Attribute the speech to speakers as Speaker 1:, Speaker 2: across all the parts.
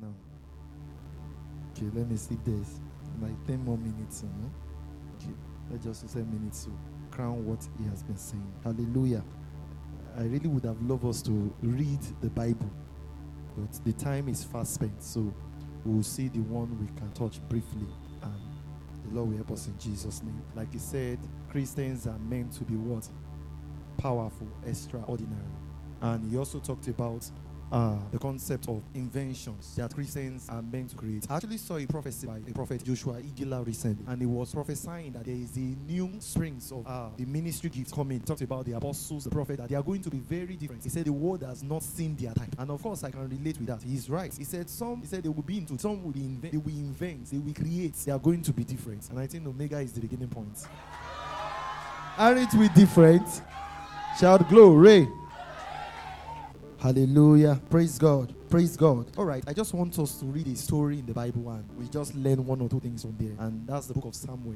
Speaker 1: now. Okay, let me see this. like 10 more minutes. You know? Okay, let's just say minutes to crown what he has been saying. Hallelujah. I really would have loved us to read the Bible, but the time is fast spent, so we'll see the one we can touch briefly. And the Lord will help us in Jesus' name. Like he said, Christians are meant to be what? Powerful, extraordinary. And he also talked about uh, the concept of inventions that Christians are meant to create. I actually saw a prophecy by a prophet Joshua Iginla recently, and he was prophesying that there is a new springs of uh, the ministry gifts coming. He talked about the apostles, the prophet, that they are going to be very different. He said the world has not seen their type, and of course I can relate with that. He's right. He said some. He said they will be into some will invent, they will invent, they will create. They are going to be different, and I think Omega is the beginning point. Aren't we different? Shout glory. Hallelujah. Praise God. Praise God. All right, I just want us to read a story in the Bible and we just learn one or two things from there. And that's the book of Samuel.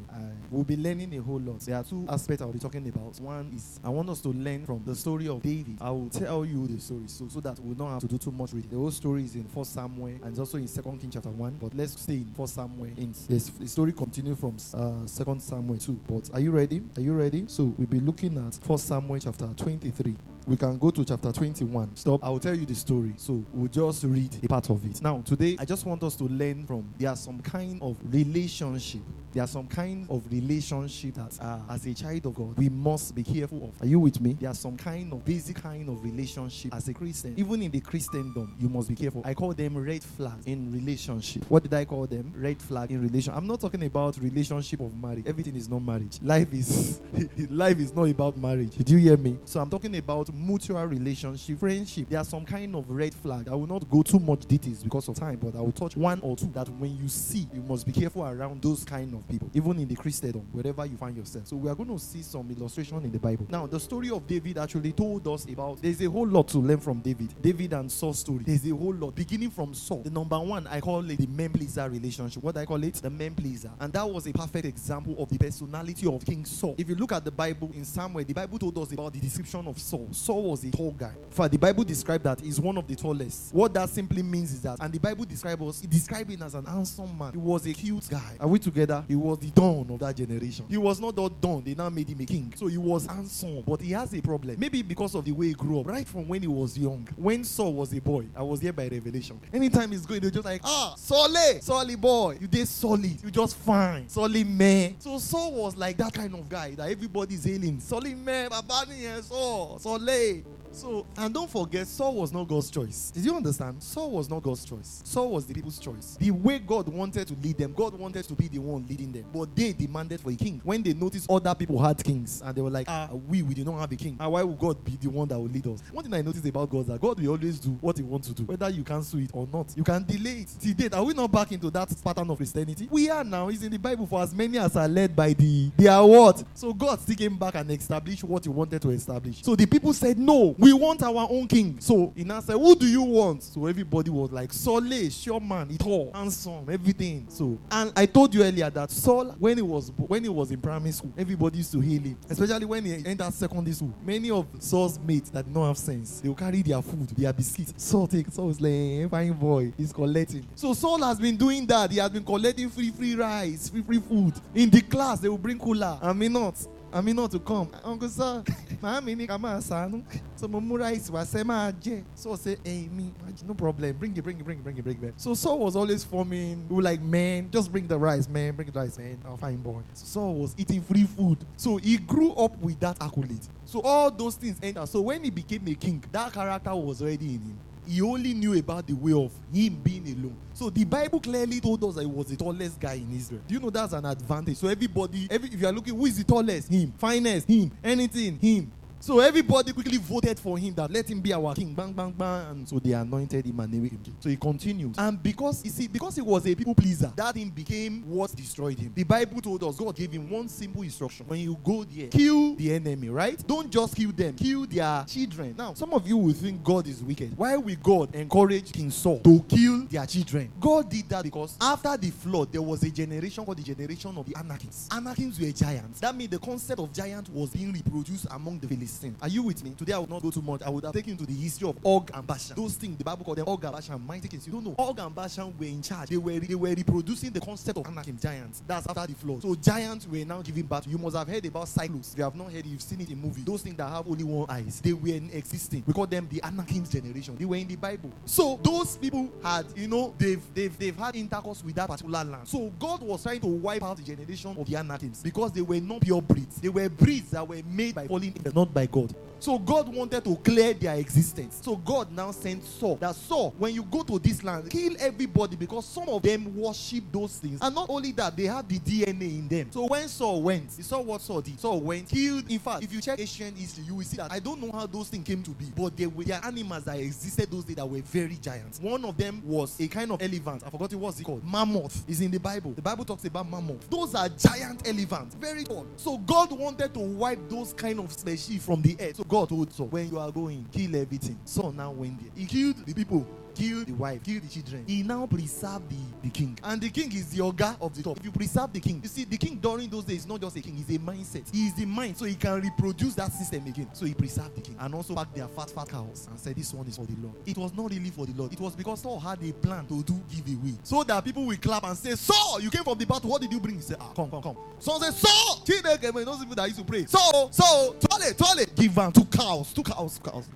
Speaker 1: We'll be learning a whole lot. There are two aspects I'll be talking about. One is I want us to learn from the story of David. I will tell you the story so, so that we don't have to do too much reading. The whole story is in 1 Samuel and it's also in 2 King chapter 1. But let's stay in 1 Samuel. In this, the story continue from uh, 2 Samuel 2. But are you ready? Are you ready? So we'll be looking at 1 Samuel chapter 23 we can go to chapter 21. Stop. I will tell you the story. So we'll just read a part of it. Now, today, I just want us to learn from there are some kind of relationship. There are some kind of relationship that uh, as a child of God, we must be careful of. Are you with me? There are some kind of basic kind of relationship as a Christian. Even in the Christendom, you must be careful. I call them red flags in relationship. What did I call them? Red flag in relation. I'm not talking about relationship of marriage. Everything is not marriage. Life is life is not about marriage. Did you hear me? So I'm talking about mutual relationship, friendship. There are some kind of red flag. I will not go too much details because of time, but I will touch one or two that when you see, you must be careful around those kind of people, even in the Christendom, wherever you find yourself. So we are going to see some illustration in the Bible. Now, the story of David actually told us about. There's a whole lot to learn from David. David and Saul story. There's a whole lot, beginning from Saul. The number one, I call it the men pleaser relationship. What I call it, the men pleaser, and that was a perfect example of the personality of King Saul. If you look at the Bible in Samuel, the Bible told us about the description of Saul. Saul was a tall guy. In fact, the Bible described that he's one of the tallest. What that simply means is that, and the Bible describes us, it described him as an handsome man. He was a cute guy. Are we together? He was the dawn of that generation. He was not that dawn, they now made him a king. So he was handsome, but he has a problem. Maybe because of the way he grew up, right from when he was young. When Saul was a boy, I was here by revelation. Anytime he's going, they're just like, ah, Solly, Solly boy, you did solid, you just fine, Solly man. So Saul was like that kind of guy that everybody's hailing. Solly man, Babani Saul, Solly. So, and don't forget, Saul was not God's choice. Did you understand? Saul was not God's choice. Saul was the people's choice. The way God wanted to lead them, God wanted to be the one leading them. But they demanded for a king. When they noticed other people had kings, and they were like, ah, we, we do not have a king. And why would God be the one that will lead us? One thing I noticed about God is that God will always do what he wants to do, whether you cancel it or not. You can delay it. Till date, are we not back into that pattern of Christianity? We are now. It's in the Bible for as many as are led by the, are what? So God still came back and established what he wanted to establish. So the people said, no, we want our own king. So he now said, Who do you want? So everybody was like, Solé, sure man, tall, handsome, everything. So and I told you earlier that Saul, when he was when he was in primary school, everybody used to hail him. Especially when he entered secondary school. Many of Saul's mates that don't have sense, they will carry their food, their biscuits. Saul take Saul was like, hey, fine boy, he's collecting. So Saul has been doing that. He has been collecting free free rice, free free food. In the class, they will bring cooler. I mean not. Mean not to come. Uncle sir, màámi ní ká máa ṣàánú. So mo mú rice wá sẹ́ máa jẹ́. So say, hey me, no problem. Bring it, bring it, bring it, bring it, bring it. So Saul was always forming. We were like, man, just bring the rice, man, bring the rice, man. Oh, fine boy. So Saul was eating free food. So he grew up with that accolade. So all those things enter. So when he became a king, that character was already in him he only knew about the way of him being alone. So the Bible clearly told us that he was the tallest guy in Israel. Do you know that's an advantage? So everybody, every, if you are looking, who is the tallest? Him. Finest? Him. Anything? Him. So everybody quickly voted for him that let him be our king. Bang, bang, bang. And so they anointed him and him king. So he continued. And because you see, because he was a people pleaser, that him became what destroyed him. The Bible told us God gave him one simple instruction. When you go there, kill the enemy, right? Don't just kill them, kill their children. Now, some of you will think God is wicked. Why will God encourage King Saul to kill their children? God did that because after the flood, there was a generation called the generation of the Anakims. Anakims were giants. That means the concept of giant was being reproduced among the Philistines. Are you with me? Today I will not go too much. I would have taken you to the history of Og and Bashan. Those things the Bible called them Og and Bashan, mighty kings. You don't know. Og and Bashan were in charge. They were they were reproducing the concept of Anakim giants. That's after the flood. So giants were now giving birth. You must have heard about cyclones. If you have not heard, you've seen it in movies. Those things that have only one eyes. They were existing. We call them the Anakim generation. They were in the Bible. So those people had, you know, they've they've they've had intercourse with that particular land. So God was trying to wipe out the generation of the Anakims because they were not pure breeds. They were breeds that were made by falling not by God. So God wanted to clear their existence. So God now sent Saul. That Saul, when you go to this land, kill everybody because some of them worship those things. And not only that, they have the DNA in them. So when Saul went, he saw what Saul did. Saul went, killed. In fact, if you check ancient history, you will see that I don't know how those things came to be, but they were, they are animals that existed those days that were very giants. One of them was a kind of elephant. I forgot what it was called. Mammoth is in the Bible. The Bible talks about mammoth. Those are giant elephants, very tall. So God wanted to wipe those kind of species from the earth. So God told Saul, when you are going, kill everything. Saul now went there. He killed the people killed the wife, kill the children. He now preserved the, the king. And the king is the ogre of the top. If you preserve the king, you see, the king during those days is not just a king, he's a mindset. He is the mind, so he can reproduce that system again. So he preserved the king and also packed their fat, fat cows and said, This one is for the Lord. It was not really for the Lord, it was because Saul had a plan to do giveaway. So that people will clap and say, Saul, you came from the battle, what did you bring? He said, Ah, come, come, come. Someone said, Saul, kill those people that used to pray. Saul, Saul, toilet, toilet, give them two cows, two cows, two cows.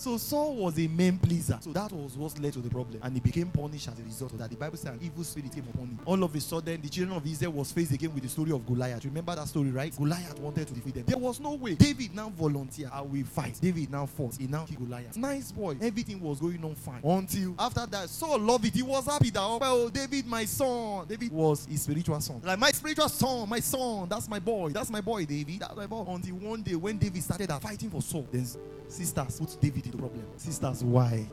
Speaker 1: So Saul was a man pleaser. So that was what led to the problem. And he became punished as a result of that. The Bible says an evil spirit came upon him. All of a sudden, the children of Israel was faced again with the story of Goliath. Remember that story, right? Goliath wanted to defeat them. There was no way. David now volunteered. I will fight. David now fought. He now killed Goliath. Nice boy. Everything was going on fine. Until after that, Saul loved it. He was happy that, oh, well, David, my son. David was his spiritual son. Like, my spiritual son, my son. That's my boy. That's my boy, David. That's my boy. Until one day, when David started fighting for Saul, then sisters put David in the problem. Sisters, why?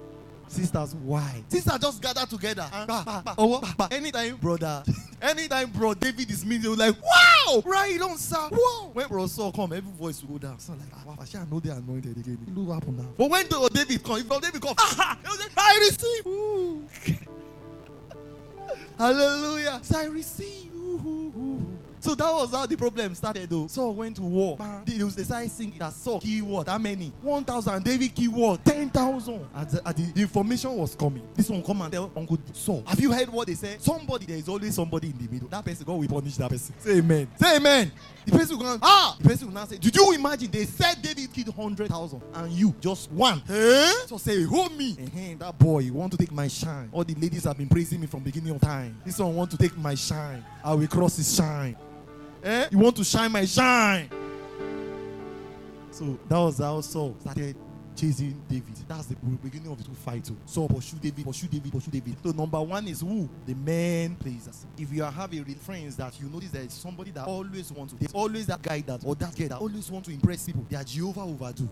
Speaker 1: Sisters, why? Sisters just gather together. And bah, bah, bah, oh, bah, bah. Anytime, brother, anytime, bro, David is meeting, like, wow, right on, sir. Wow. When bro Saul come, every voice will go down. So like, ah, I shall know they are anointed again. Look what happened now. But when the, David come, if David come, ah, I receive. Hallelujah. So I receive. So that was how the problem started though. Saul went to war. Man, they was decided singing that Saul killed what? How many? 1,000. David killed what? 10,000. As, the, as the, the information was coming, this one come and tell Uncle Saul. Have you heard what they say? Somebody, there is always somebody in the middle. That person, God will punish that person. Say amen. Say amen. The person will go, ah! The person will now say, Did you imagine they said David killed 100,000 and you just one? Eh? So say, Hold me. Uh-huh, that boy, you want to take my shine. All the ladies have been praising me from beginning of time. This one want to take my shine. I will cross his shine. Eh? You want to shine my shine. So that was how Saul started chasing David. That's the beginning of the two fight. So pursue David, pursue David, pursue David. So number one is who? The man pleasers. If you have a friends that you notice there is somebody that always wants to, there's always that guy that or that girl that always want to impress people. They are Jehovah overdo.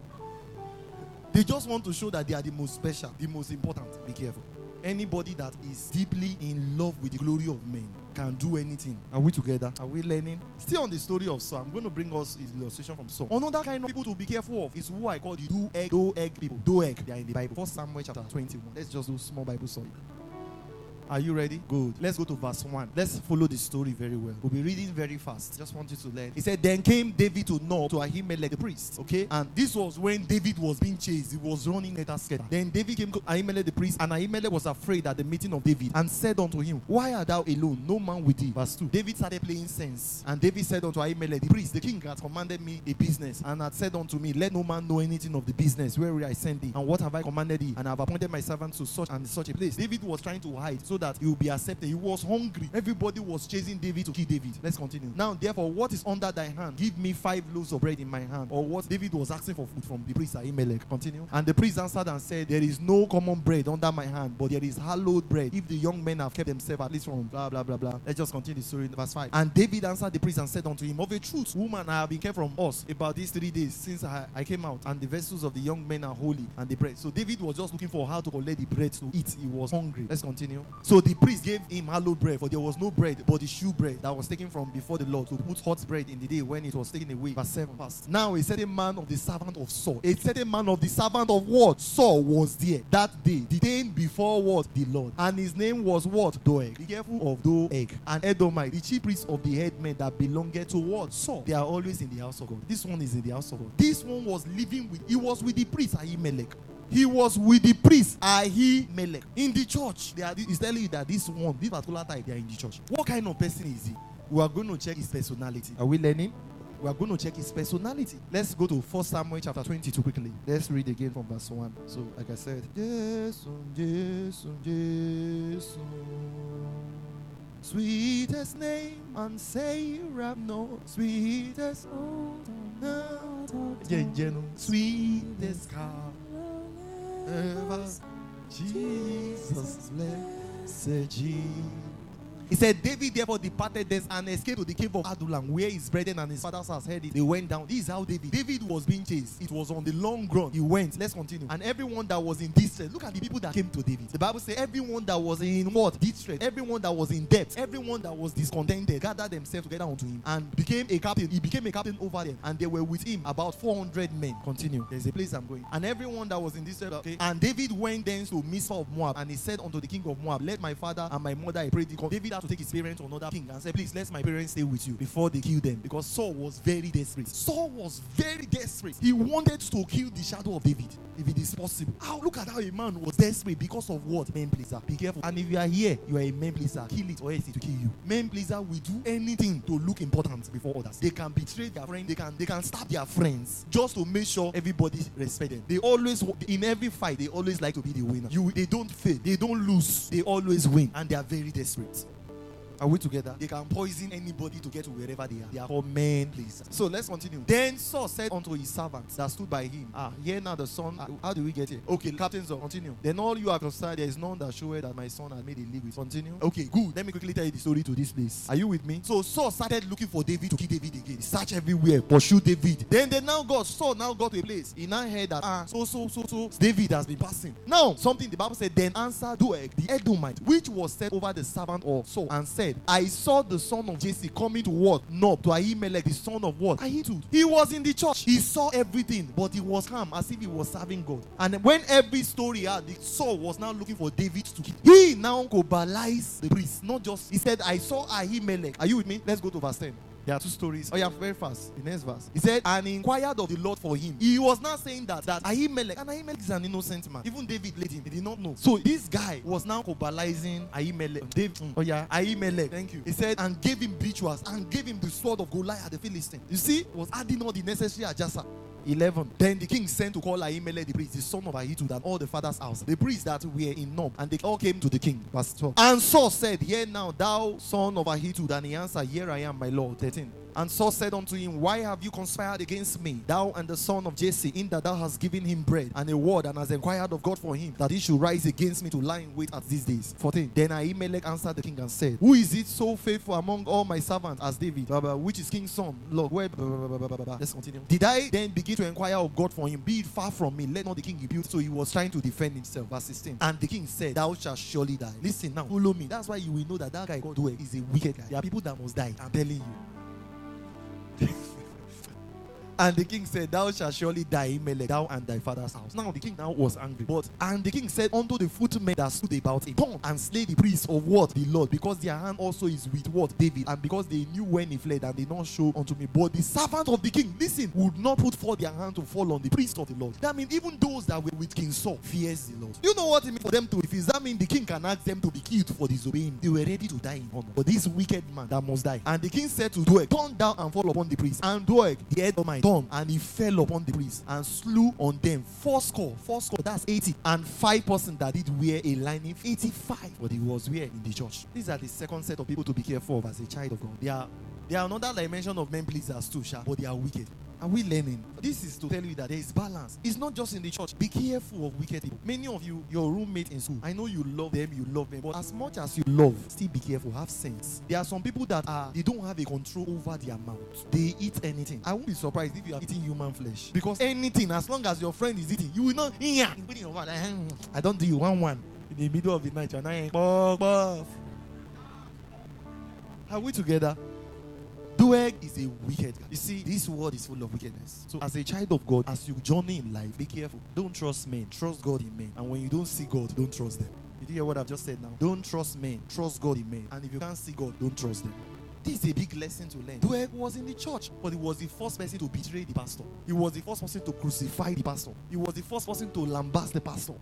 Speaker 1: They just want to show that they are the most special, the most important. Be careful. Anybody that is deeply in love with the glory of men can do anything. Are we together? Are we learning? Still on the story of Saul, I'm going to bring us an illustration from Saul. Another kind of people to be careful of is who I call the Doeg, do egg people. Doeg. They are in the Bible. First Samuel chapter 21. Let's just do small Bible story. Are you ready? Good. Let's go to verse 1. Let's follow the story very well. We'll be reading very fast. Just want you to learn. He said, Then came David to Nob to Ahimelech the priest. Okay? And this was when David was being chased. He was running at a Then David came to Ahimelech the priest, and Ahimelech was afraid at the meeting of David and said unto him, Why art thou alone? No man with thee. Verse 2. David started playing sense. And David said unto Ahimelech the priest, The king hath commanded me a business, and hath said unto me, Let no man know anything of the business where I send thee, and what have I commanded thee, and I have appointed my servant to such and such a place. David was trying to hide so that he will be accepted accepted. He was hungry. Everybody was chasing David to kill David. Let's continue. Now, therefore, what is under thy hand? Give me five loaves of bread in my hand. Or what David was asking for food from the priest Ahimelech. Continue. And the priest answered and said, There is no common bread under my hand, but there is hallowed bread. If the young men have kept themselves at least from blah blah blah blah. Let's just continue the story in verse 5. And David answered the priest and said unto him, Of a truth, woman, I have been kept from us about these three days since I, I came out, and the vessels of the young men are holy, and the bread. So David was just looking for how to collect the bread to eat. He was hungry. Let's continue. So the priest gave him hallowed bread, for there was no bread but the showbread that was taken from before the Lord to put hot bread in the day when it was taken away. Verse 7. Verse. Now a certain man of the servant of Saul, a certain man of the servant of what? Saul was there that day, detained before what? The Lord. And his name was what? Doeg. Be careful of Doeg. And Edomite, the chief priest of the headmen that belonged to what? Saul. They are always in the house of God. This one is in the house of God. This one was living with, he was with the priest Ahimelech. He was with the priest Ahimelech in the church. They are, he's telling you that this one, this particular type, they are in the church. What kind of person is he? We are going to check his personality. Are we learning? We are going to check his personality. Let's go to 1 Samuel chapter 22 quickly. Let's read again from verse 1. So, like I said, Jesus, Jesus, Jesus. Sweetest name and Savior, no sweetest. Oh, sweetest car ever. Jesus, blessed Jesus. He said, David therefore departed thence and escaped to the cave of Adullam, where his brethren and his father's house heard it. They went down. This is how David. David was being chased. It was on the long run. He went. Let's continue. And everyone that was in distress, look at the people that came to David. The Bible says everyone that was in what? Distress. Everyone that was in debt. Everyone that was discontented gathered themselves together unto him and became a captain. He became a captain over them. And they were with him about 400 men. Continue. There's a place I'm going. And everyone that was in distress. Okay. And David went thence to Mizpah of Moab. And he said unto the king of Moab, Let my father and my mother I pray thee. come." David to take his parents to another king and say, Please let my parents stay with you before they kill them. Because Saul was very desperate. Saul was very desperate. He wanted to kill the shadow of David if it is possible. How look at how a man was desperate because of what? Men pleaser. Be careful. And if you are here, you are a men pleaser. Kill it or else it will kill you. Men pleaser will do anything to look important before others. They can betray their friend. They can they can stab their friends just to make sure everybody respect them. They always in every fight they always like to be the winner. You they don't fail. They don't lose. They always win, and they are very desperate. Are we together? They can poison anybody to get to wherever they are. They are called men, please. So let's continue. Then Saul said unto his servants that stood by him, Ah, here now the son. ah, How do we get here? Okay, captains of continue. Then all you are concerned, there is none that showed that my son had made a league with. Continue. Okay, good. Let me quickly tell you the story to this place. Are you with me? So Saul started looking for David to kill David again. Search everywhere, pursue David. Then they now got Saul now got to a place. He now heard that ah, so so so so David has been passing. Now something the Bible said. Then answered Doeg the Edomite, which was set over the servant of Saul, and said, I saw the son of Jesse coming to what? Nob, to Ahimelech, the son of what? Ahitub. He was in the church. He saw everything, but he was calm as if he was serving God. And when every story had, the Saul was now looking for David to kill. He now mobilized the priest, not just. He said, I saw Ahimelech. Are you with me? Let's go to verse 10. There are two stories. Oh, yeah, very fast. The next verse. He said, and inquired of the Lord for him. He was not saying that that Ahimelech, and Ahimelech is an innocent man. Even David led him. He did not know. So this guy was now mobilizing Ahimelech. David, mm, oh yeah, Ahimelech. Thank you. He said, and gave him rituals and gave him the sword of Goliath the Philistine. You see, was adding all the necessary adjustments. 11. Then the king sent to call Ahimelech the priest, the son of Ahitub, and all the father's house. The priests that were in Nob, and they all came to the king. Verse 12. And Saul said, Hear now, thou son of Ahitub. And he answered, Here I am, my lord. 13. And Saul said unto him, Why have you conspired against me, thou and the son of Jesse, in that thou hast given him bread and a word, and hast inquired of God for him, that he should rise against me to lie in wait at these days? 14. Then Ahimelech answered the king and said, Who is it so faithful among all my servants as David, which is king's son? Lord, where? Let's continue. Did I then begin to inquire of God for him? Be it far from me, let not the king rebuke. So he was trying to defend himself. Verse 16. And the king said, Thou shalt surely die. Listen now, follow me. That's why you will know that that guy God is a wicked guy. There are people that must die. I'm telling you. And the king said, Thou shalt surely die, Melech, thou and thy father's house. Now the king now was angry. But and the king said unto the footmen that stood about him, Come and slay the priest of what? The Lord, because their hand also is with what? David, and because they knew when he fled and did not show unto me. But the servant of the king, listen, would not put forth their hand to fall on the priest of the Lord. That means even those that were with King Saul fears the Lord. You know what it means for them to refuse? That means the king can ask them to be killed for disobeying. They were ready to die in honor. But this wicked man that must die. And the king said to Doeg, Turn down and fall upon the priest. And Doeg, the Edomite and he fell upon the priest and slew on them four score, four score, that's 80, and five person that did wear a lining, 85. But he was where in the church. These are the second set of people to be careful of as a child of God. They are they are another dimension of men pleasers too, sha, but they are wicked. Are we learning? This is to tell you that there is balance. It's not just in the church. Be careful of wicked people. Many of you, your roommate in school, I know you love them, you love them, but as much as you love, still be careful. Have sense. There are some people that are they don't have a control over their mouth. They eat anything. I won't be surprised if you are eating human flesh because anything, as long as your friend is eating, you will not. Yeah, hmm. I don't do you one one. in the middle of the night, you're not. Are we together? Doeg is a wicked guy. You see, this world is full of wickedness. So, as a child of God, as you journey in life, be careful. Don't trust men. Trust God in men. And when you don't see God, don't trust them. Did you hear what I've just said now? Don't trust men. Trust God in men. And if you can't see God, don't trust them. This is a big lesson to learn. Doeg was in the church, but he was the first person to betray the pastor. He was the first person to crucify the pastor. He was the first person to lambast the pastor.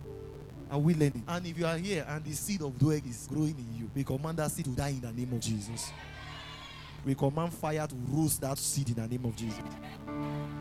Speaker 1: Are we learning? And if you are here and the seed of Doeg is growing in you, we command that seed to die in the name of Jesus. We command fire to roast that seed in the name of Jesus.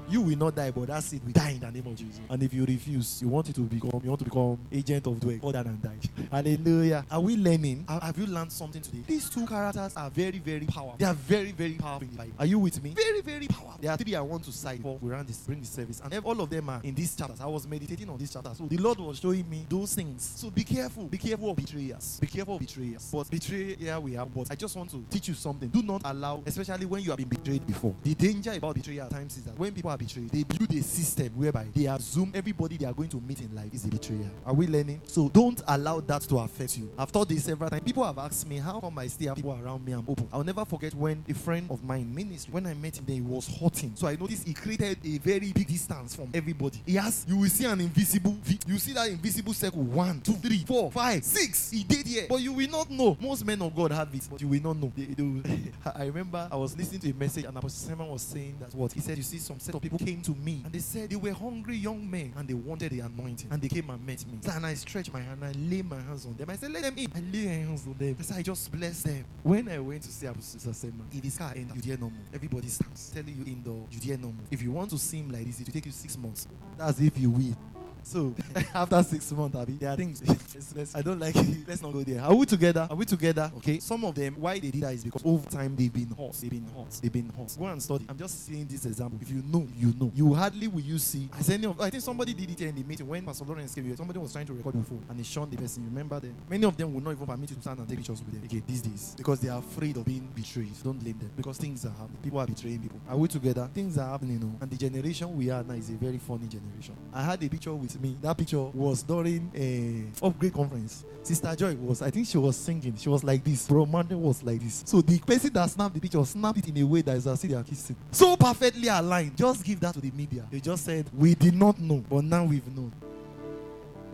Speaker 1: You will not die, but that seed will die in the name of Jesus. And if you refuse, you want it to become, you want to become agent of Doeg, other than die. Hallelujah. Are we learning? Have you learned something today? These two characters are very, very powerful. They are very, very powerful in the Bible. Are you with me? Very, very powerful. There are three I want to cite before we run this, bring the service. And all of them are in these chapters. I was meditating on these chapter. So the Lord was showing me those things. So be careful. Be careful of betrayers. Be careful of betrayers. But betray, yeah, we have. But I just want to teach you something. Do not allow, especially when you have been betrayed before. The danger about betrayal at times is that when people are betrayed, they build a system whereby they assume everybody they are going to meet in life is a betrayer. Are we learning? So don't allow that to affect you. I've thought this several times. People have asked me, how come I still have people around me? I'm open. I'll never forget when a friend of mine ministry, when I met him, he was hurting. So I noticed he created a very big distance from everybody. He you will see an invisible, you see that invisible circle. One, two, three, four, five, six. He did here. But you will not know. Most men of God have it, but you will not know. They, they will. I remember I was listening to a message and Apostle Simon was saying that what? He said, you see, some set of people came to me and they said they were hungry young men and they wanted the anointing. And they came and met me. And I stretched my hand, and I laid my hands on them. I said, let them in. I lay my hands on them. I said, I just blessed them. When I went to see Apostle Simon, if his car entered, you no more. Everybody stands telling you indoor, you dare no more. If you want to seem like this, it will take you six months. That's if you will. So after six months, Abby, there are things. let's- let's- I don't like it. Let's not go there. Are we together? Are we together? Okay. Some of them, why they did that is because over time they've been hot. They've been hot. They've been hot. Go and study. I'm just saying this example. If you know, you know. You hardly will you see. As any of, I think somebody did it in the meeting when Pastor Lawrence came here. Somebody was trying to record phone and he shunned the person. You remember them? Many of them will not even permit you to stand and take pictures with them. Okay, these days because they are afraid of being betrayed. Don't blame them because things are happening. People are betraying people. Are we together? Things are happening, you know. And the generation we are now is a very funny generation. I had a picture with me. That picture was during a upgrade conference. Sister Joy was, I think she was singing. She was like this. Bro was like this. So the person that snapped the picture snapped it in a way that is as if they are kissing. So perfectly aligned. Just give that to the media. They just said, We did not know, but now we've known.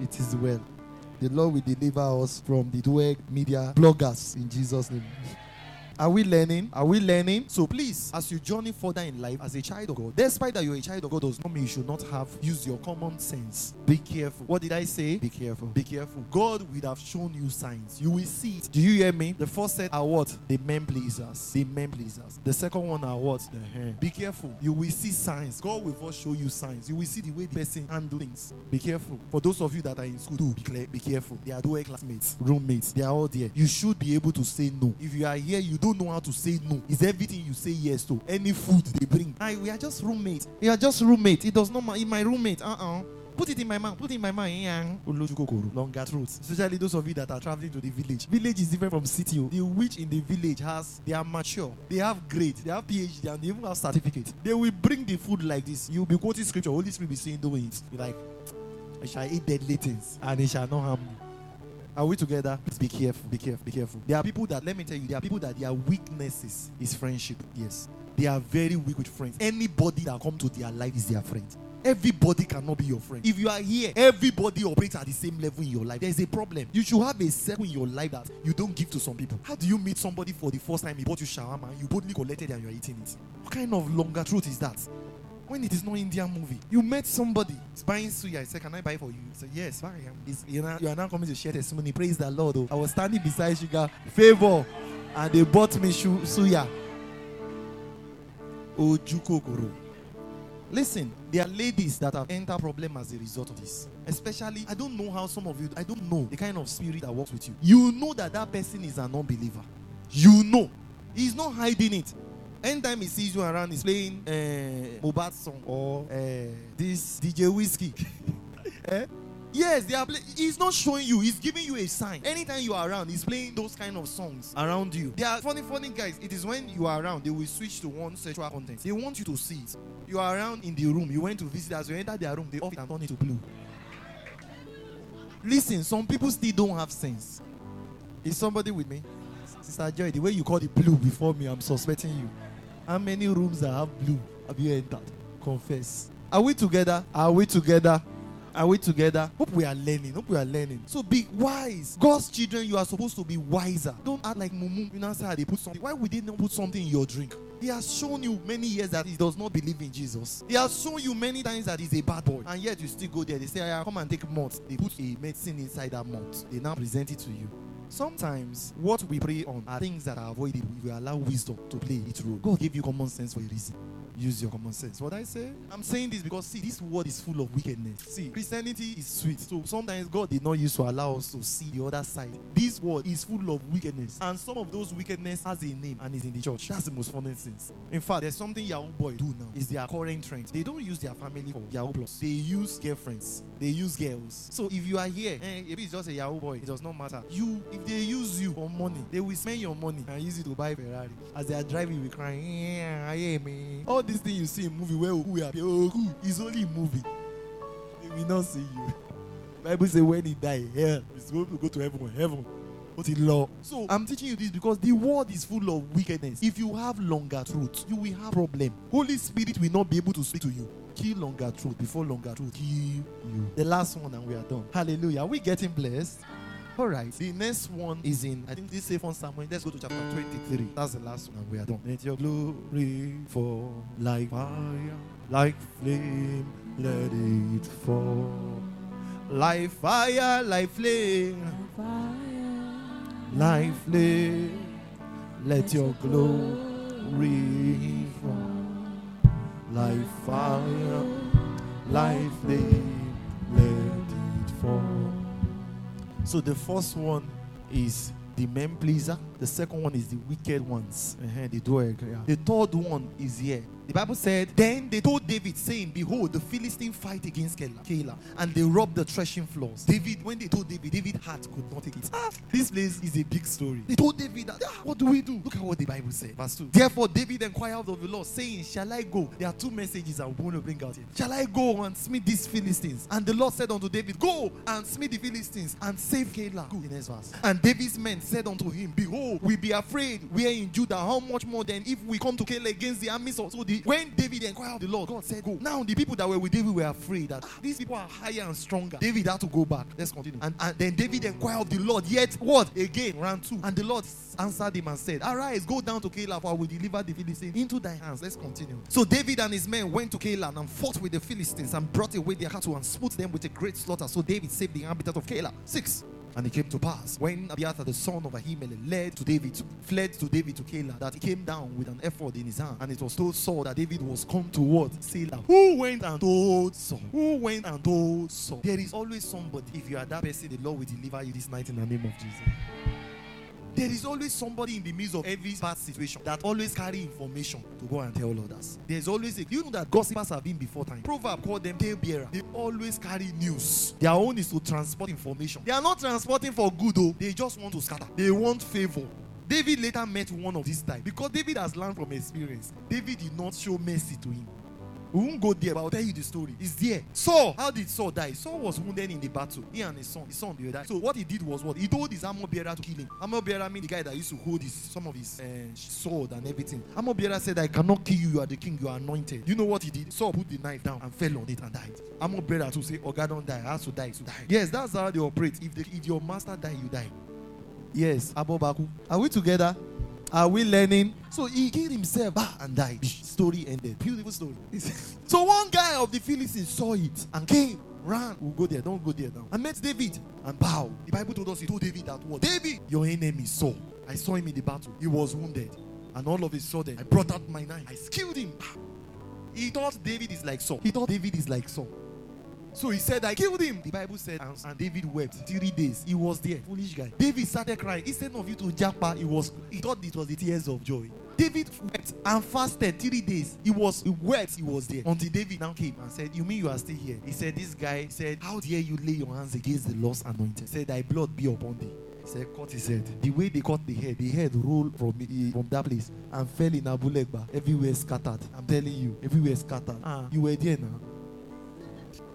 Speaker 1: It is well. The Lord will deliver us from the Doeg media bloggers in Jesus' name. Are we learning? Are we learning? So please, as you journey further in life as a child of God, despite that you're a child of God, does not mean you should not have use your common sense. Be careful. What did I say? Be careful. Be careful. God will have shown you signs. You will see it. Do you hear me? The first set are what? The men pleasers. The men pleasers. The second one are what? The hair. Be careful. You will see signs. God will first show you signs. You will see the way the person handles things. Be careful. For those of you that are in school, do be, be careful. They are doing classmates, roommates. They are all there. You should be able to say no. If you are here, you don't know how to say no. Is everything you say yes to? Any food they bring. I, we are just roommates. We are just roommates. It does not matter. In my roommate, uh-uh. Put it in my mouth. Put it in my mouth. Yeah. Oloju kokoro. Longer truths. Especially those of you that are traveling to the village. Village is different from city. oh. The witch in the village has, they are mature. They have grade. They have PhD and they even have certificate. They will bring the food like this. You'll be quoting scripture. Holy Spirit will be saying, doing it. You're like, I shall eat deadly things and it shall not harm me. Are we together? Please be careful, be careful, be careful. There are people that, let me tell you, there are people that their weaknesses is friendship. Yes. They are very weak with friends. Anybody that come to their life is their friend. Everybody cannot be your friend. If you are here, everybody operates at the same level in your life. There's a problem. You should have a circle in your life that you don't give to some people. How do you meet somebody for the first time? He bought you shawarma, you boldly collected and you're eating it. What kind of longer truth is that? When it is not Indian movie, you met somebody buying suya. I said, Can I buy for you? He said, Yes, buy. It's, you, know, you are now coming to share testimony. Praise the Lord. Oh. I was standing beside Sugar, favor, and they bought me shu- suya. Ojukokoro. Listen, there are ladies that have entered problem as a result of this. Especially, I don't know how some of you, I don't know the kind of spirit that works with you. You know that that person is an unbeliever. You know. He's not hiding it. Anytime he sees you around, he's playing uh, Mohbad song or uh, this DJ Whiskey. eh? Yes, they are. Play- he's not showing you. He's giving you a sign. Anytime you are around, he's playing those kind of songs around you. They are funny, funny guys. It is when you are around, they will switch to one sexual content. They want you to see it. You are around in the room. You went to visit. As you enter their room, they off it and turn it to blue. Listen, some people still don't have sense. Is somebody with me? Sister Joy, the way you call it blue before me, I'm suspecting you. How many rooms that have blue have you entered? Confess. Are we together? Are we together? Are we together? Hope we are learning. Hope we are learning. So be wise. God's children, you are supposed to be wiser. Don't act like Mumu. You know how they put something. Why would they not put something in your drink? He has shown you many years that he does not believe in Jesus. He has shown you many times that he's a bad boy. And yet you still go there. They say, yeah, come and take malt. They put a medicine inside that malt. They now present it to you. Sometimes what we pray on are things that are avoided. we allow wisdom to play its role. God gave you common sense for a reason. Use your common sense. What I say? I'm saying this because see, this world is full of wickedness. See, Christianity is sweet. So sometimes God did not use to allow us to see the other side. This world is full of wickedness. And some of those wickedness has a name and is in the church. That's the most funny things. In fact, there's something Yahoo boy do now. Is their current trend. They don't use their family for Yahoo plus. They use girlfriends. They use girls. So if you are here, eh, if it's just a Yahoo boy, it does not matter. You, if they use you for money, they will spend your money and use it to buy Ferrari. As they are driving, will crying, yeah, yeah, me. All these things you see in movie where we are, oh, is only movie. They will not see you. Bible say when he die, hell is going to go to heaven. Heaven. But in law. So I'm teaching you this because the world is full of wickedness. If you have longer truth, you will have problem. Holy Spirit will not be able to speak to you. Kill longer truth before longer truth kill you. The last one and we are done. Hallelujah. Are we getting blessed? All right. The next one is in, I think this is from Samuel. Let's go to chapter 23. That's the last one, and we are done. Let your glory fall like fire, like flame. Let it fall. Like fire, like flame, like flame. Let your glory fall. Like fire, like flame. Let it fall. So the first one is the men pleaser. The second one is the wicked ones. Uh-huh, the doer. The third one is here. The Bible said, Then they told David, saying, Behold, the Philistine fight against Keilah, and they robbed the threshing floors. David, when they told David, David heart could not take it. Ah, this place is a big story. They told David that, ah, what do we do? Look at what the Bible said. Verse 2. Therefore, David inquired of the Lord, saying, Shall I go? There are two messages I want to bring out here. Shall I go and smite these Philistines? And the Lord said unto David, Go and smite the Philistines and save Keilah. Good. The next verse. And David's men said unto him, Behold, we be afraid. We are in Judah. How much more then if we come to Keilah against the armies of so the when David inquired of the Lord, God said, Go. Now the people that were with David were afraid that "Ah, these people are higher and stronger. David had to go back. Let's continue. And, and then David inquired of the Lord, yet what? Again, round two. And the Lord answered him and said, Arise, go down to Keilah, for I will deliver the Philistines into thy hands. Let's continue. So David and his men went to Keilah and fought with the Philistines and brought away their cattle and smote them with a great slaughter. So David saved the inhabitant of Keilah. Six. And it came to pass when Abiathar the son of Ahimelech led to David, fled to David to Keilah, that he came down with an ephod in his hand, and it was told Saul that David was come to what? Keilah. Who went and told Saul? Who went and told Saul? There is always somebody. If you are that person, the Lord will deliver you this night in the name of Jesus. There is always somebody in the midst of every bad situation that always carry information to go and tell others. There's always a you know that gossipers have been before time. Proverb called them tale bearer. They always carry news. Their own is to transport information. They are not transporting for good though. They just want to scatter. They want favor. David later met one of this type because David has learned from experience. David did not show mercy to him. We won't go there, but I'll tell you the story. It's there. Saul, how did Saul die? Saul was wounded in the battle. He and his son, his son, died. So what he did was what? He told his armor bearer to kill him. Armor bearer mean the guy that used to hold his some of his uh, sword and everything. Armor bearer said, "I cannot kill you. You are the king. You are anointed." You know what he did? Saul put the knife down and fell on it and died. Armor bearer to say, "Oh God, don't die. I have to die. To die." Yes, that's how they operate. If the, if your master die, you die. Yes, Abobaku. Are we together? Are we learning? So he killed himself ah, and died. Story ended. Beautiful story. so one guy of the Philistines saw it and came, ran. We'll go there. Don't go there now. And met David and bow. The Bible told us he told David that what? David, your enemy saw. I saw him in the battle. He was wounded. And all of a sudden, I brought out my knife. I killed him. He thought David is like Saul. He thought David is like Saul. So he said, I killed him. The Bible said, and, and David wept three days. He was there. Foolish guy. David started crying. Instead of you to japa, he was he thought it was the tears of joy. David wept and fasted three days. He was he wept, he was there. Until David now came and said, You mean you are still here? He said, This guy said, How dare you lay your hands against the Lord's anointed? He said, Thy blood be upon thee. He said, cut his head. The way they cut the head, the head rolled from, eh, from that place and fell in Abulegba. Everywhere scattered. I'm telling you, everywhere scattered. Ah, you were there now.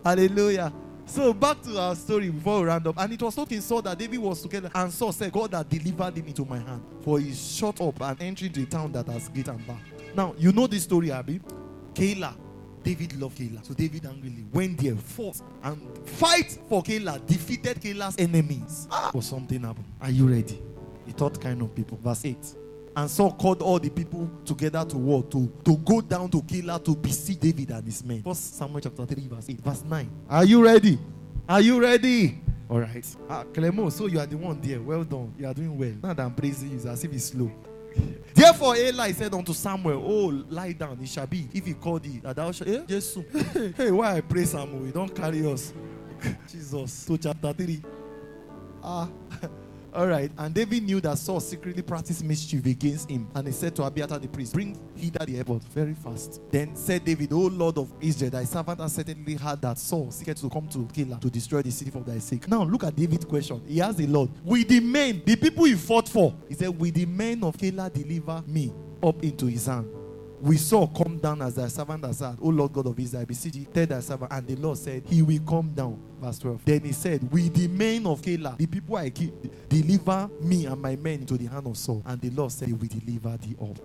Speaker 1: Hallelujah. So back to our story before we round up. And it was talking Saul that David was together. And Saul said, God that delivered him into my hand. For he shut up and entered a town that has gate and bar. Now, you know this story, Abby. Keilah. David loved Keilah. So David angrily went there, fought, and fight for Keilah, defeated Keilah's enemies. Ah, for something happened. Are you ready? The third kind of people. Verse 8. And Saul called all the people together to war to, to go down to Keilah to besiege David and his men. First Samuel chapter 3, verse 8. Verse 9. Are you ready? Are you ready? All right. Ah, Clemo, so you are the one there. Well done. You are doing well. Now that I'm praising you, it's as if it's slow. Therefore, Eli said unto Samuel, Oh, lie down, it shall be. If he called thee, that thou shalt. Eh? Jesus. hey, why I pray, Samuel? You don't carry us. Jesus. So, chapter 3. Ah. All right. And David knew that Saul secretly practiced mischief against him. And he said to Abiathar the priest, Bring hither the ephod very fast. Then said David, O Lord of Israel, thy servant has certainly heard that Saul seeketh to come to Keilah to destroy the city for thy sake. Now look at David's question. He asked the Lord, With the men, the people he fought for, he said, Will the men of Keilah deliver me up into his hand? We saw come down as thy servant has said, O Lord God of Israel, beseech thee, tell thy servant. And the Lord said, He will come down. Verse 12. Then he said, With the men of Keilah, the people I keep, deliver me and my men into the hand of Saul. And the Lord said, He will deliver thee up.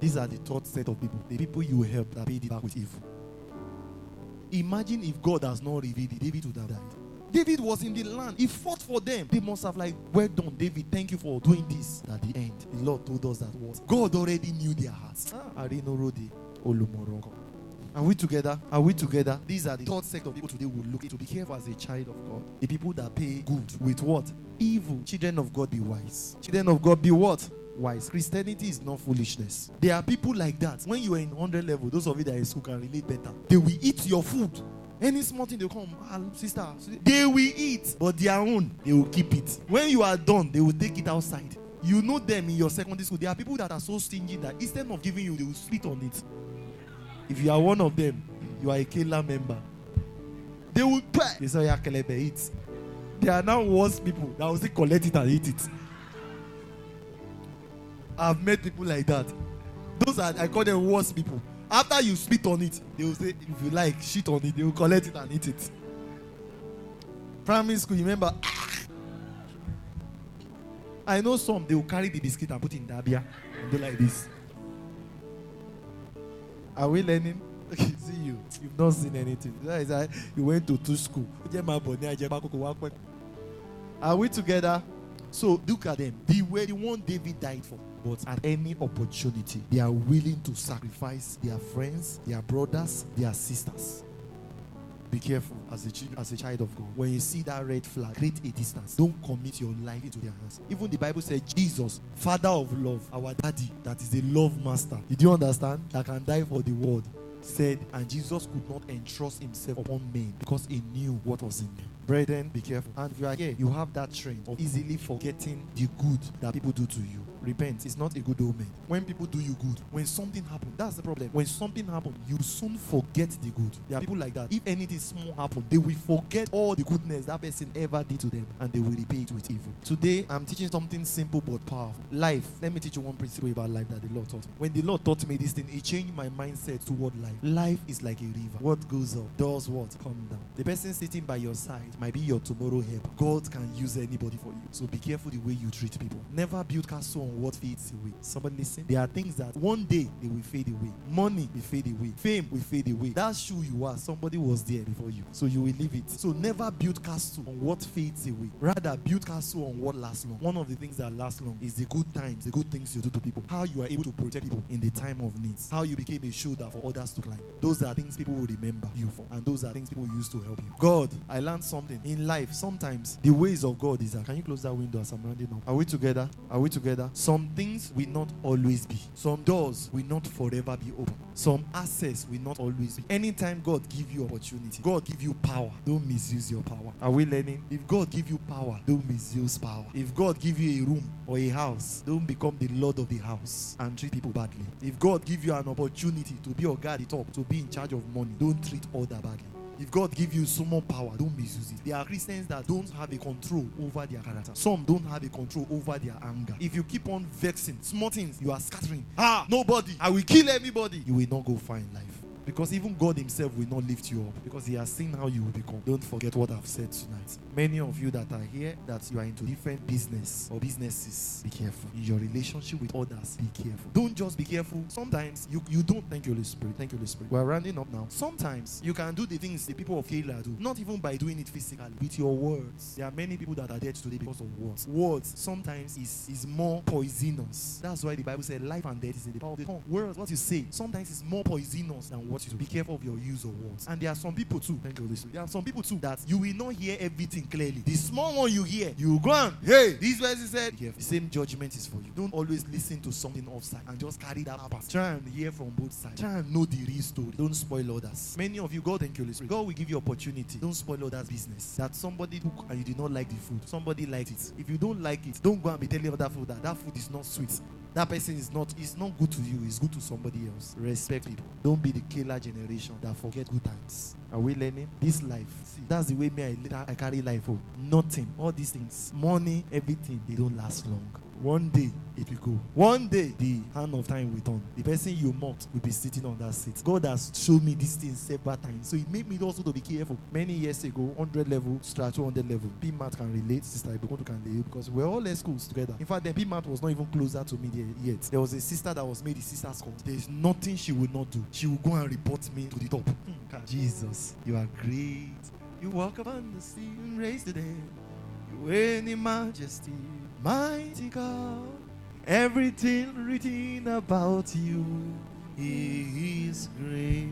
Speaker 1: These are the third set of people, the people you help that paid it back with evil. Imagine if God has not revealed it, David would have died. David was in the land. He fought for them. They must have like, well done, David. Thank you for doing this. At the end, the Lord told us that what God already knew their hearts. Ah. Are we together? Are we together? These are the third set of people today we look to be careful as a child of God. The people that pay good with what? Evil. Children of God be wise. Children of God be what? Wise. Christianity is not foolishness. There are people like that. When you are in 100 level, those of you that are in school can relate better. They will eat your food. Any small thing they come, ah, sister, they will eat, but their own, they will keep it. When you are done, they will take it outside. You know them in your secondary school. There are people that are so stingy that instead of giving you, they will spit on it. If you are one of them, you are a Keilah member. They will pay. They say, yeah, Kelebe, eat. They are now worse people that will say, collect it and eat it. I've met people like that. Those are, I call them worse people. After you spit on it, they will say, if you like, shit on it, they will collect it and eat it. Primary school, remember? Ah. I know some, they will carry the biscuit and put in Dabia and do like this. Are we learning? See you. You've not seen anything. That is why you went to two school. Are we together? So look at them. They were the one David died for. But at any opportunity, they are willing to sacrifice their friends, their brothers, their sisters. Be careful as a, as a child of God. When you see that red flag, create a distance. Don't commit your life into their hands. Even the Bible says Jesus, Father of love, our daddy, that is the love master. Did you understand? That can die for the world. Said, and Jesus could not entrust himself upon men because he knew what was in them. Brethren, be careful. And you are here, you have that trend of easily forgetting the good that people do to you. Repent. It's not a good omen. When people do you good, when something happens, that's the problem. When something happens, you soon forget the good. There are people like that. If anything small happens, they will forget all the goodness that person ever did to them and they will repay it with evil. Today, I'm teaching something simple but powerful. Life. Let me teach you one principle about life that the Lord taught me. When the Lord taught me this thing, it changed my mindset toward life. Life is like a river. What goes up does what? Come down. The person sitting by your side might be your tomorrow help. God can use anybody for you. So be careful the way you treat people. Never build castle on what fades away. Somebody listen. There are things that one day they will fade away. Money will fade away. Fame will fade away. That shoe you are, somebody was there before you. So you will leave it. So never build castle on what fades away. Rather build castle on what lasts long. One of the things that lasts long is the good times, the good things you do to people. How you are able to protect people in the time of needs. How you became a shoulder for others to climb. Those are things people will remember you for. And those are things people use to help you. God, I learned something. In life, sometimes the ways of God is that. Can you close that window as I'm rounding up? Are we together? Are we together? Some things will not always be. Some doors will not forever be open. Some access will not always be. Anytime God give you opportunity, God give you power. Don't misuse your power. Are we learning? If God give you power, don't misuse power. If God give you a room or a house, don't become the lord of the house and treat people badly. If God give you an opportunity to be a guy at the top, to be in charge of money, don't treat other badly. If God give you so much power, don't misuse it. There are Christians that don't have a control over their character. Some don't have a control over their anger. If you keep on vexing, small things, you are scattering. Ah, nobody. I will kill everybody. You will not go far in life. Because even God Himself will not lift you up because He has seen how you will become. Don't forget what I've said tonight. Many of you that are here, that you are into different business or businesses, be careful. In your relationship with others, be careful. Don't just be careful. Sometimes you, you don't thank you, Holy Spirit. Thank you, Holy Spirit. We're rounding up now. Sometimes you can do the things the people of Keilah do, not even by doing it physically, with your words. There are many people that are dead today because of words. Words sometimes is, is more poisonous. That's why the Bible said life and death is in the power of the tongue. Words, what you say, sometimes is more poisonous than what you do. Be careful of your use of words. And there are some people too. Thank you, Holy Spirit. There are some people too that you will not hear everything clearly. The small one you hear, you go on. Hey, this person said. Careful. The same judgment is for you. Don't always listen to something offside and just carry that past. Try and hear from both sides. Try and know the real story. Don't spoil others. Many of you, God thank you, Holy Spirit. God will give you opportunity. Don't spoil others' business. That somebody cook and you did not like the food. Somebody liked it. If you don't like it, don't go and be telling other food that that food is not sweet. That person is not is not good to you. It's good to somebody else. Respect people. Don't be the killer generation that forget good times. Are we learning this life? See, that's the way me I, I carry life. Oh, nothing. All these things, money, everything, they don't last long. One day it will go. One day the hand of time will turn. The person you mocked will be sitting on that seat. God has shown me these things several times. So it made me also to be careful. Many years ago, 100 level, strat 200 level. PMAT can relate, sister Ibukuntu can relate because we're all at schools together. In fact, then PMAT was not even closer to me there yet. There was a sister that was made the sister's call. There's nothing she would not do. She will go and report me to the top. Hmm, Jesus, you are great. You walk upon the sea and raise the dead. You reign in majesty, mighty God. Everything written about you is great.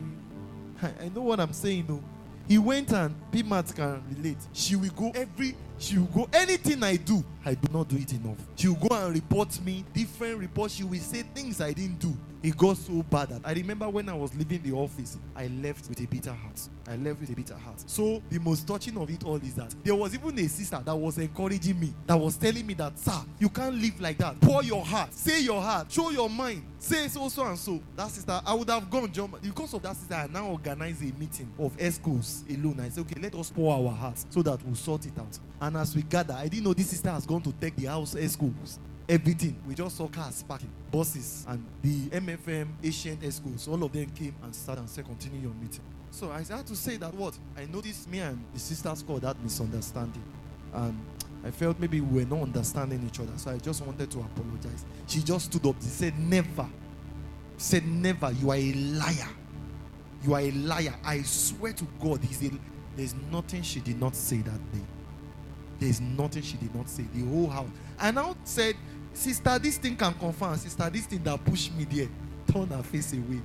Speaker 1: I, I know what I'm saying though. He went and PMAT can relate. She will go every she will go anything I do, I do not do it enough. She will go and report me different reports. She will say things I didn't do. It got so bad that I remember when I was leaving the office, I left with a bitter heart. I left with a bitter heart. So the most touching of it all is that there was even a sister that was encouraging me, that was telling me that, sir, you can't live like that. Pour your heart, say your heart, show your mind, say so, so, and so. That sister, I would have gone, John. Because of that sister, I now organize a meeting of schools alone. I said, okay, let us pour our hearts so that we'll sort it out. And as we gather, I didn't know this sister has gone to take the house eh, schools everything. We just saw cars parking, buses, and the MFM Asian schools. All of them came and started and said, continue your meeting. So I had to say that what? I noticed me and the sisters called that misunderstanding. And I felt maybe we were not understanding each other. So I just wanted to apologize. She just stood up. She said, Never. said, Never. You are a liar. You are a liar. I swear to God, he's a, there's nothing she did not say that day. There's nothing she did not say. The whole house. I now said, Sister, this thing can confirm. Sister, this thing that pushed me there, turn her face away.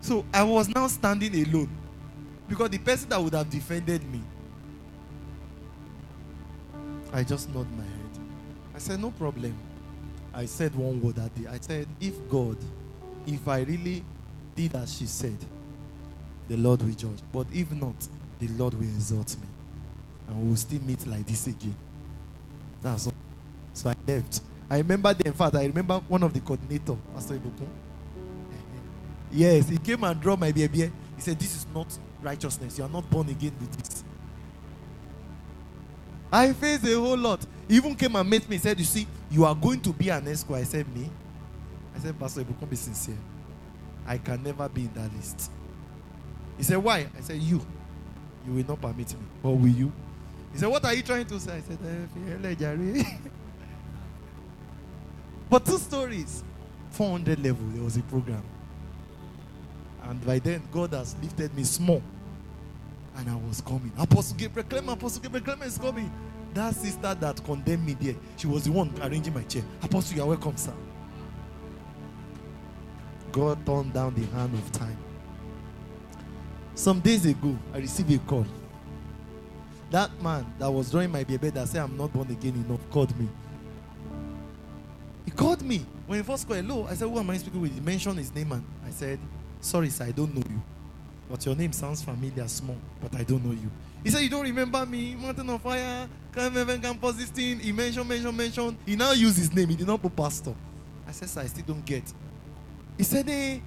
Speaker 1: So I was now standing alone because the person that would have defended me, I just nod my head. I said, No problem. I said one word that day. I said, If God, if I really did as she said, the Lord will judge. But if not, the Lord will exalt me. And we will still meet like this again. That's all. So I left. I remember the, in fact, I remember one of the coordinator, Pastor Ibukun. Yes, he came and drew my baby. He said, This is not righteousness. You are not born again with this. I faced a whole lot. He even came and met me. He said, You see, you are going to be an escort. I said, Me? I said, Pastor Ibukun, be sincere. I can never be in that list. He said, Why? I said, You. You will not permit me. Or will you? He said, What are you trying to say? I said, eh, But two stories. 400 level, there was a program. And by then, God has lifted me small. And I was coming. Apostle Gabriel Clement, Apostle Gabriel Clement is coming. That sister that condemned me there, she was the one arranging my chair. Apostle, you are welcome, sir. God turned down the hand of time. Some days ago, I received a call. That man that was drawing my baby that said I'm not born again enough called me. He called me. When he first called, hello, I said, Who am I speaking with? He mentioned his name and I said, Sorry, sir, I don't know you. But your name sounds familiar, small, but I don't know you. He said, You don't remember me? Mountain of Fire, Heaven Campus, this thing. He mentioned, mentioned, mentioned. He now used his name. He did not put pastor. I said, Sir, I still don't get. He said, Hey,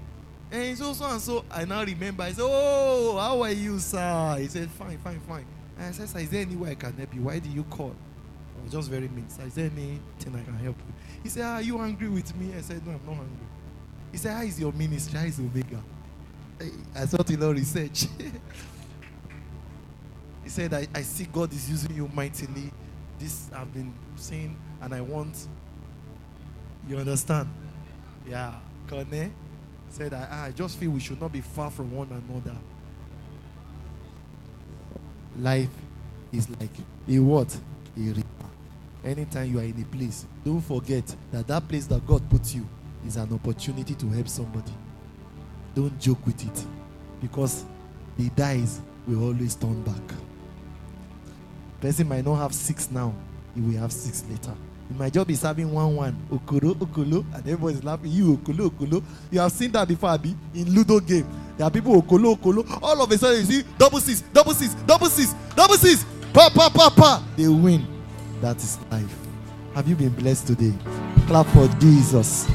Speaker 1: and so, oh, so and so. I now remember. I said, Oh, how are you, sir? He said, Fine, fine, fine. And I said, Sir, is there any way I can help you? Why did you call? I was just very mean. Sir, is there anything I can help you? He said, ah, Are you angry with me? I said, No, I'm not angry. He said, How is your ministry? How is Omega? I thought you know research. he said, I, I see God is using you mightily. This I've been saying, and I want you understand? Yeah. Kone said, I, ah, I just feel we should not be far from one another. Life is like a what? A river. Anytime you are in a place, don't forget that that place that God puts you is an opportunity to help somebody. Don't joke with it because the dice will always turn back. Person might not have six now, he will have six later. My job is having one one. Okoro, Okolo, and everybody is laughing. You Okolo, Okolo. You have seen that before, Abi, in Ludo game. There are people Okolo, Okolo. All of a sudden you see double six, double six, double six, double six. Pa pa pa pa. They win. That is life. Have you been blessed today? Clap for Jesus.